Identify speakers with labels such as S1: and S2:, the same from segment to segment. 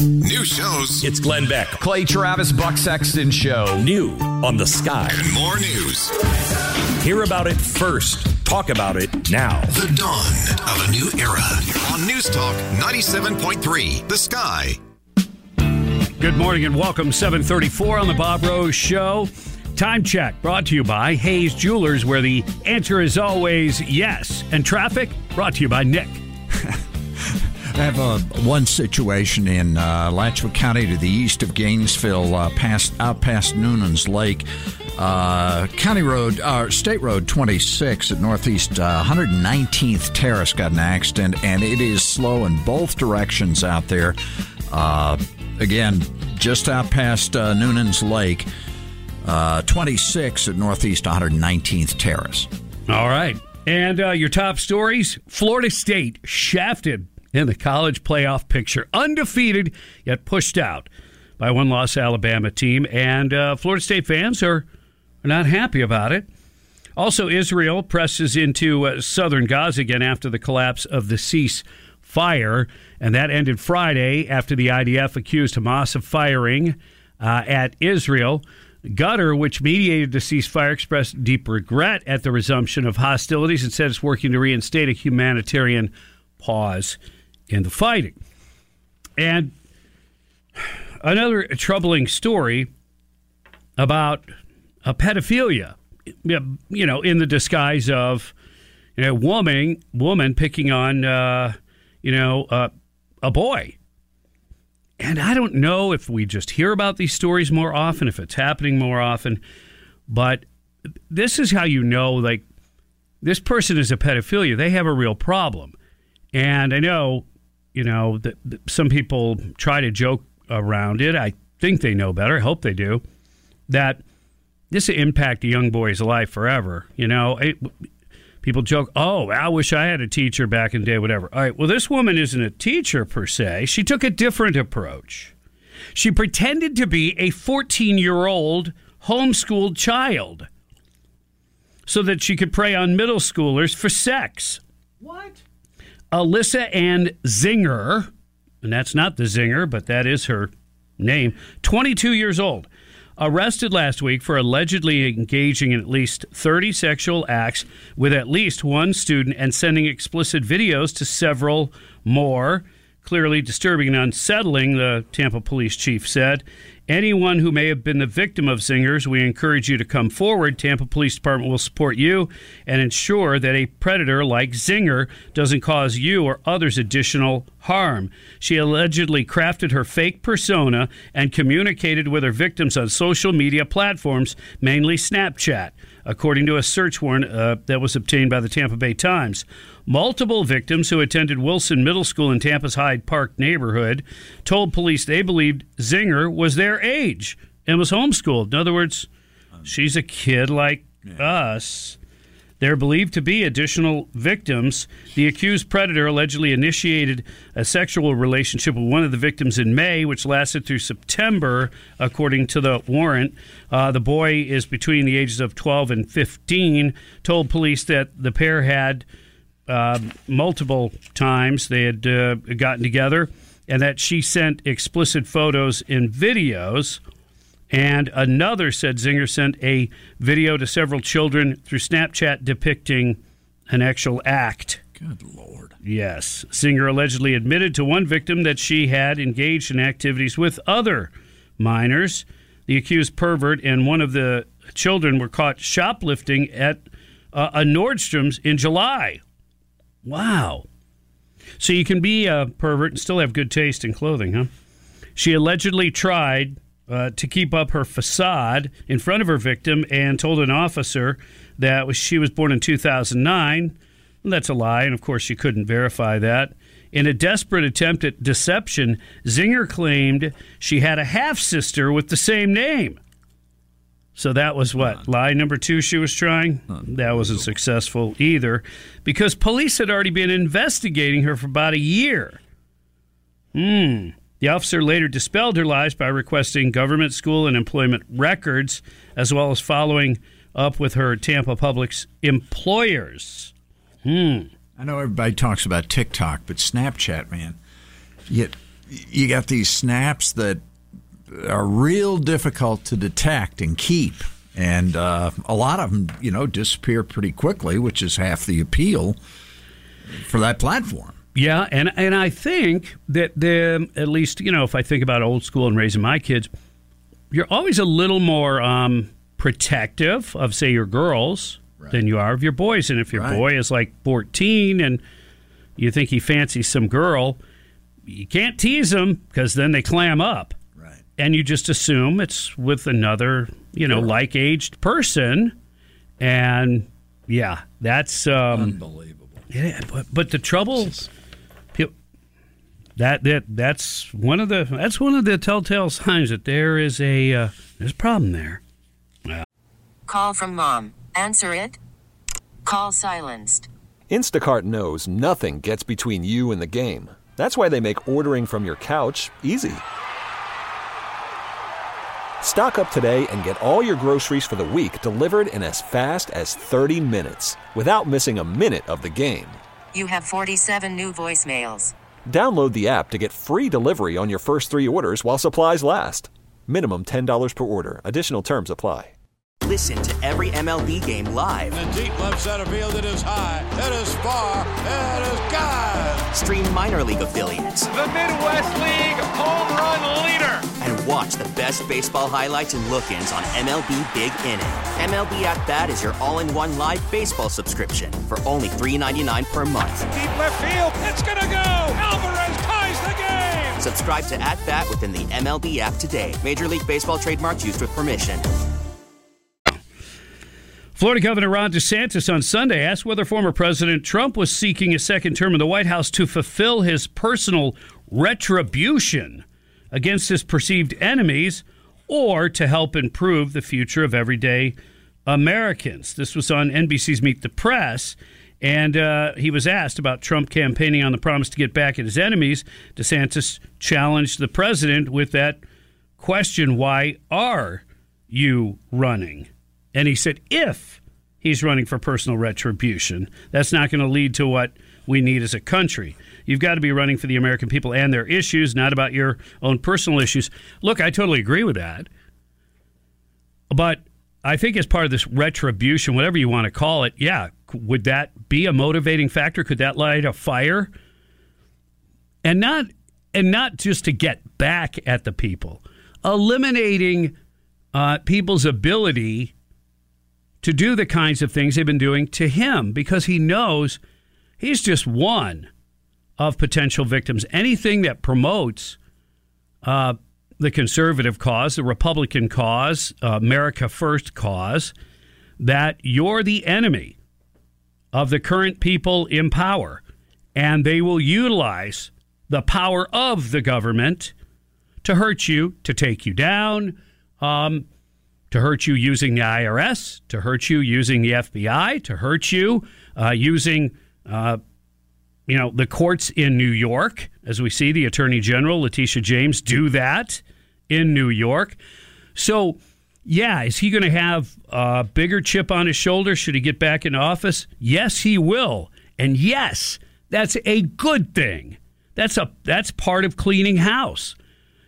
S1: New shows.
S2: It's Glenn Beck, Clay Travis, Buck Sexton Show.
S1: New
S2: on the sky.
S1: And more news.
S2: Hear about it first. Talk about it now.
S1: The dawn of a new era on News Talk 97.3. The Sky.
S3: Good morning and welcome. 734 on the Bob Rose Show. Time check brought to you by Hayes Jewelers, where the answer is always yes. And traffic brought to you by Nick.
S4: I have a, one situation in uh, Alachua County to the east of Gainesville, uh, past out past Newnan's Lake. Uh, County Road, uh, State Road 26 at Northeast 119th uh, Terrace got an accident, and it is slow in both directions out there. Uh, again, just out past Newnan's Lake, 26 at Northeast 119th Terrace.
S3: All right. And your top stories Florida State shafted in the college playoff picture. Undefeated, yet pushed out by one loss Alabama team. And uh, Florida State fans are, are not happy about it. Also, Israel presses into uh, southern Gaza again after the collapse of the ceasefire. And that ended Friday after the IDF accused Hamas of firing uh, at Israel. Qatar, which mediated the ceasefire, expressed deep regret at the resumption of hostilities and said it's working to reinstate a humanitarian pause in the fighting. And another troubling story about a pedophilia, you know, in the disguise of you know, woman woman picking on uh, you know uh, a boy. And I don't know if we just hear about these stories more often, if it's happening more often, but this is how you know, like, this person is a pedophilia. They have a real problem. And I know you know, that, some people try to joke around it. I think they know better. I hope they do. That this will impact a young boy's life forever. You know, it, people joke, "Oh, I wish I had a teacher back in the day." Whatever. All right. Well, this woman isn't a teacher per se. She took a different approach. She pretended to be a 14-year-old homeschooled child so that she could prey on middle schoolers for sex. What? Alyssa Ann Zinger, and that's not the Zinger, but that is her name, 22 years old, arrested last week for allegedly engaging in at least 30 sexual acts with at least one student and sending explicit videos to several more. Clearly disturbing and unsettling, the Tampa police chief said. Anyone who may have been the victim of zingers, we encourage you to come forward. Tampa Police Department will support you and ensure that a predator like Zinger doesn't cause you or others additional harm. She allegedly crafted her fake persona and communicated with her victims on social media platforms, mainly Snapchat according to a search warrant uh, that was obtained by the Tampa Bay Times. Multiple victims who attended Wilson Middle School in Tampa's Hyde Park neighborhood told police they believed Zinger was their age and was homeschooled. In other words, she's a kid like yeah. us. There are believed to be additional victims. The accused predator allegedly initiated a sexual relationship with one of the victims in May, which lasted through September, according to the warrant. Uh, the boy is between the ages of 12 and 15. Told police that the pair had uh, multiple times they had uh, gotten together, and that she sent explicit photos and videos And another said Zinger sent a video to several children through Snapchat depicting an actual act.
S4: Good Lord.
S3: Yes. Zinger allegedly admitted to one victim that she had engaged in activities with other minors. The accused pervert and one of the children were caught shoplifting at uh, a Nordstrom's in July. Wow. So you can be a pervert and still have good taste in clothing, huh? She allegedly tried uh, to keep up her facade in front of her victim and told an officer that was, she was born in 2009. That's a lie, and of course, she couldn't verify that. In a desperate attempt at deception, Zinger claimed she had a half sister with the same name. So that was what? Lie number two she was trying? That wasn't successful either because police had already been investigating her for about a year. Hmm. The officer later dispelled her lies by requesting government, school, and employment records, as well as following up with her Tampa Publix employers. Hmm.
S4: I know everybody talks about TikTok, but Snapchat, man, you, you got these snaps that are real difficult to detect and keep. And uh, a lot of them, you know, disappear pretty quickly, which is half the appeal for that platform.
S3: Yeah, and and I think that the at least you know if I think about old school and raising my kids, you're always a little more um, protective of say your girls right. than you are of your boys, and if your right. boy is like 14 and you think he fancies some girl, you can't tease them because then they clam up,
S4: right?
S3: And you just assume it's with another you know sure. like aged person, and yeah, that's um,
S4: unbelievable.
S3: Yeah, but, but the trouble that that that's one of the that's one of the telltale signs that there is a uh, there's a problem there.
S5: Yeah. Call from mom. Answer it. Call silenced.
S6: Instacart knows nothing gets between you and the game. That's why they make ordering from your couch easy. Stock up today and get all your groceries for the week delivered in as fast as 30 minutes without missing a minute of the game.
S5: You have 47 new voicemails.
S6: Download the app to get free delivery on your first three orders while supplies last. Minimum $10 per order. Additional terms apply.
S7: Listen to every MLB game live.
S8: In the deep left center field, it is high, it is far, it is God.
S7: Stream minor league affiliates.
S9: The Midwest League home run leader.
S7: And watch the best baseball highlights and look ins on MLB Big Inning. MLB At Bat is your all in one live baseball subscription for only $3.99 per month.
S9: Deep left field, it's going to go. Alvarez ties the game.
S7: Subscribe to At Bat within the MLB app today. Major League Baseball trademarks used with permission.
S3: Florida Governor Ron DeSantis on Sunday asked whether former President Trump was seeking a second term in the White House to fulfill his personal retribution against his perceived enemies or to help improve the future of everyday Americans. This was on NBC's Meet the Press. And uh, he was asked about Trump campaigning on the promise to get back at his enemies. DeSantis challenged the president with that question Why are you running? And he said, if he's running for personal retribution, that's not going to lead to what we need as a country. You've got to be running for the American people and their issues, not about your own personal issues. Look, I totally agree with that. But I think as part of this retribution, whatever you want to call it, yeah, would that be a motivating factor? Could that light a fire? And not and not just to get back at the people, eliminating uh, people's ability to do the kinds of things they've been doing to him because he knows he's just one of potential victims. Anything that promotes uh, the conservative cause, the Republican cause, uh, America First cause, that you're the enemy of the current people in power, and they will utilize the power of the government to hurt you, to take you down. Um, to hurt you using the IRS, to hurt you using the FBI, to hurt you uh, using, uh, you know, the courts in New York, as we see the Attorney General Letitia James do that in New York. So, yeah, is he going to have a bigger chip on his shoulder? Should he get back in office? Yes, he will, and yes, that's a good thing. That's a that's part of cleaning house.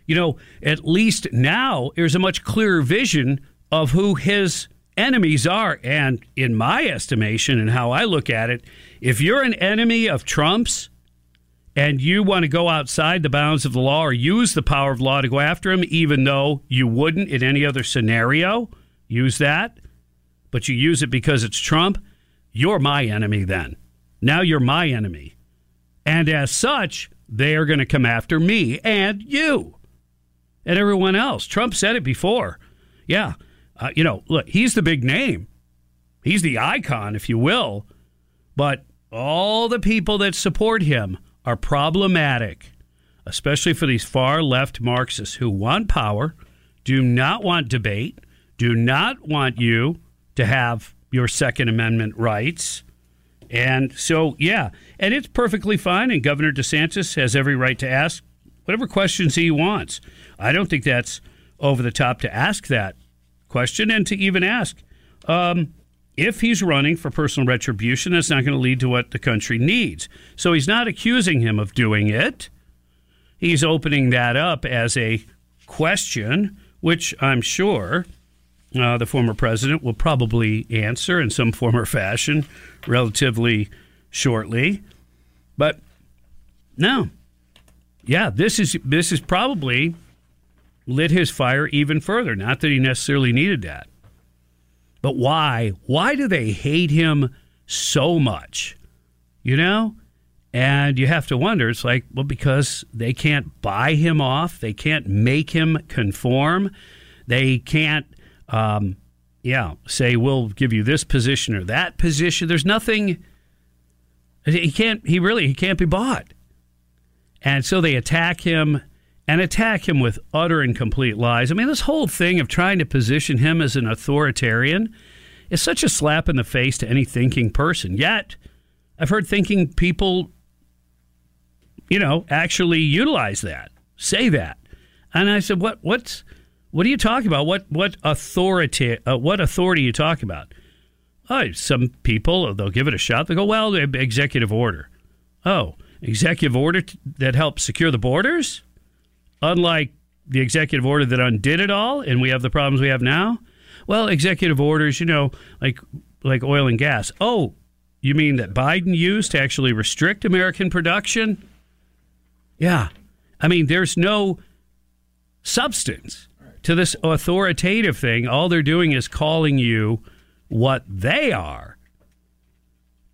S3: you know, at least now there's a much clearer vision of who his enemies are. And in my estimation and how I look at it, if you're an enemy of Trump's and you want to go outside the bounds of the law or use the power of law to go after him, even though you wouldn't in any other scenario use that, but you use it because it's Trump, you're my enemy then. Now you're my enemy. And as such, they are going to come after me and you and everyone else. Trump said it before. Yeah. Uh, you know, look, he's the big name. He's the icon, if you will. But all the people that support him are problematic, especially for these far left Marxists who want power, do not want debate, do not want you to have your Second Amendment rights. And so, yeah, and it's perfectly fine. And Governor DeSantis has every right to ask whatever questions he wants. I don't think that's over the top to ask that question and to even ask. Um, if he's running for personal retribution, that's not going to lead to what the country needs. So he's not accusing him of doing it. He's opening that up as a question, which I'm sure uh, the former president will probably answer in some form or fashion relatively shortly. But no, yeah, this is this is probably lit his fire even further. Not that he necessarily needed that. But why? Why do they hate him so much? You know? And you have to wonder, it's like, well, because they can't buy him off, they can't make him conform, they can't, um, yeah, say, we'll give you this position or that position. There's nothing, he can't, he really, he can't be bought. And so they attack him and attack him with utter and complete lies. I mean, this whole thing of trying to position him as an authoritarian is such a slap in the face to any thinking person. Yet, I've heard thinking people, you know, actually utilize that, say that. And I said, "What? What's? What are you talking about? What? What authority? Uh, what authority are you talking about?" Oh, some people they'll give it a shot. They go, "Well, executive order." Oh, executive order that helps secure the borders? Unlike the executive order that undid it all and we have the problems we have now well executive orders you know like like oil and gas. Oh you mean that biden used to actually restrict american production? Yeah. I mean there's no substance to this authoritative thing. All they're doing is calling you what they are.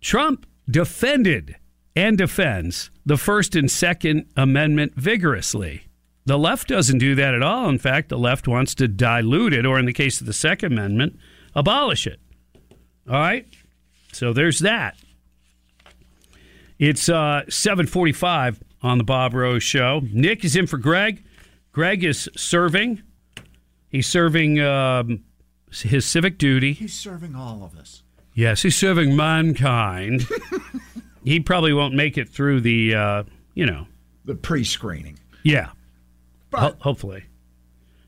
S3: Trump defended and defends the first and second amendment vigorously the left doesn't do that at all. In fact, the left wants to dilute it, or in the case of the Second Amendment, abolish it. All right? So there's that. It's uh, 745 on the Bob Rose Show. Nick is in for Greg. Greg is serving. He's serving um, his civic duty.
S4: He's serving all of us.
S3: Yes, he's serving mankind. he probably won't make it through the, uh, you know,
S4: the pre-screening.
S3: Yeah, Ho- hopefully,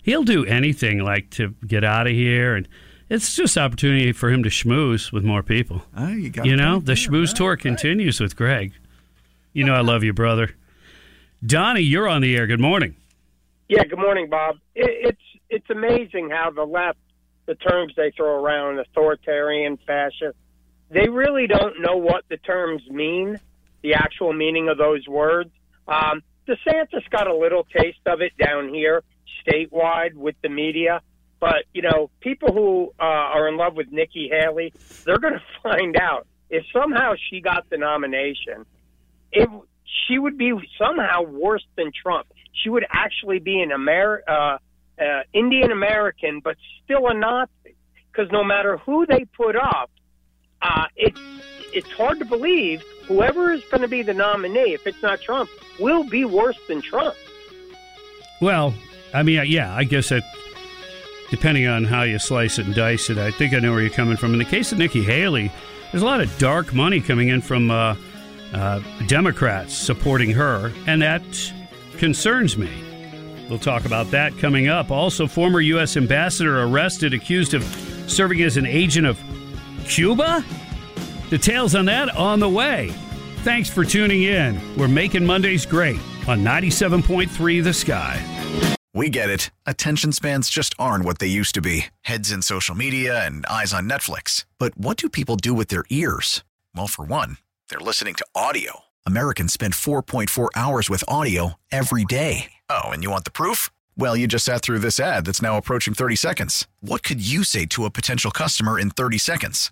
S3: he'll do anything like to get out of here, and it's just opportunity for him to schmooze with more people.
S4: Oh, you got
S3: you know the schmooze
S4: right,
S3: tour
S4: right.
S3: continues with Greg. You know I love you, brother. Donnie, you're on the air. Good morning.
S10: Yeah, good morning, Bob. It, it's it's amazing how the left, the terms they throw around, authoritarian, fascist, they really don't know what the terms mean, the actual meaning of those words. Um, DeSantis got a little taste of it down here, statewide, with the media. But you know, people who uh, are in love with Nikki Haley, they're going to find out if somehow she got the nomination. It she would be somehow worse than Trump. She would actually be an Amer- uh, uh, Indian American, but still a Nazi. Because no matter who they put up, uh, it's it's hard to believe whoever is going to be the nominee, if it's not Trump, will be worse than Trump.
S3: Well, I mean, yeah, I guess that depending on how you slice it and dice it, I think I know where you're coming from. In the case of Nikki Haley, there's a lot of dark money coming in from uh, uh, Democrats supporting her, and that concerns me. We'll talk about that coming up. Also, former U.S. ambassador arrested, accused of serving as an agent of Cuba. Details on that on the way. Thanks for tuning in. We're making Mondays great on 97.3 The Sky.
S11: We get it. Attention spans just aren't what they used to be heads in social media and eyes on Netflix. But what do people do with their ears? Well, for one, they're listening to audio. Americans spend 4.4 hours with audio every day. Oh, and you want the proof? Well, you just sat through this ad that's now approaching 30 seconds. What could you say to a potential customer in 30 seconds?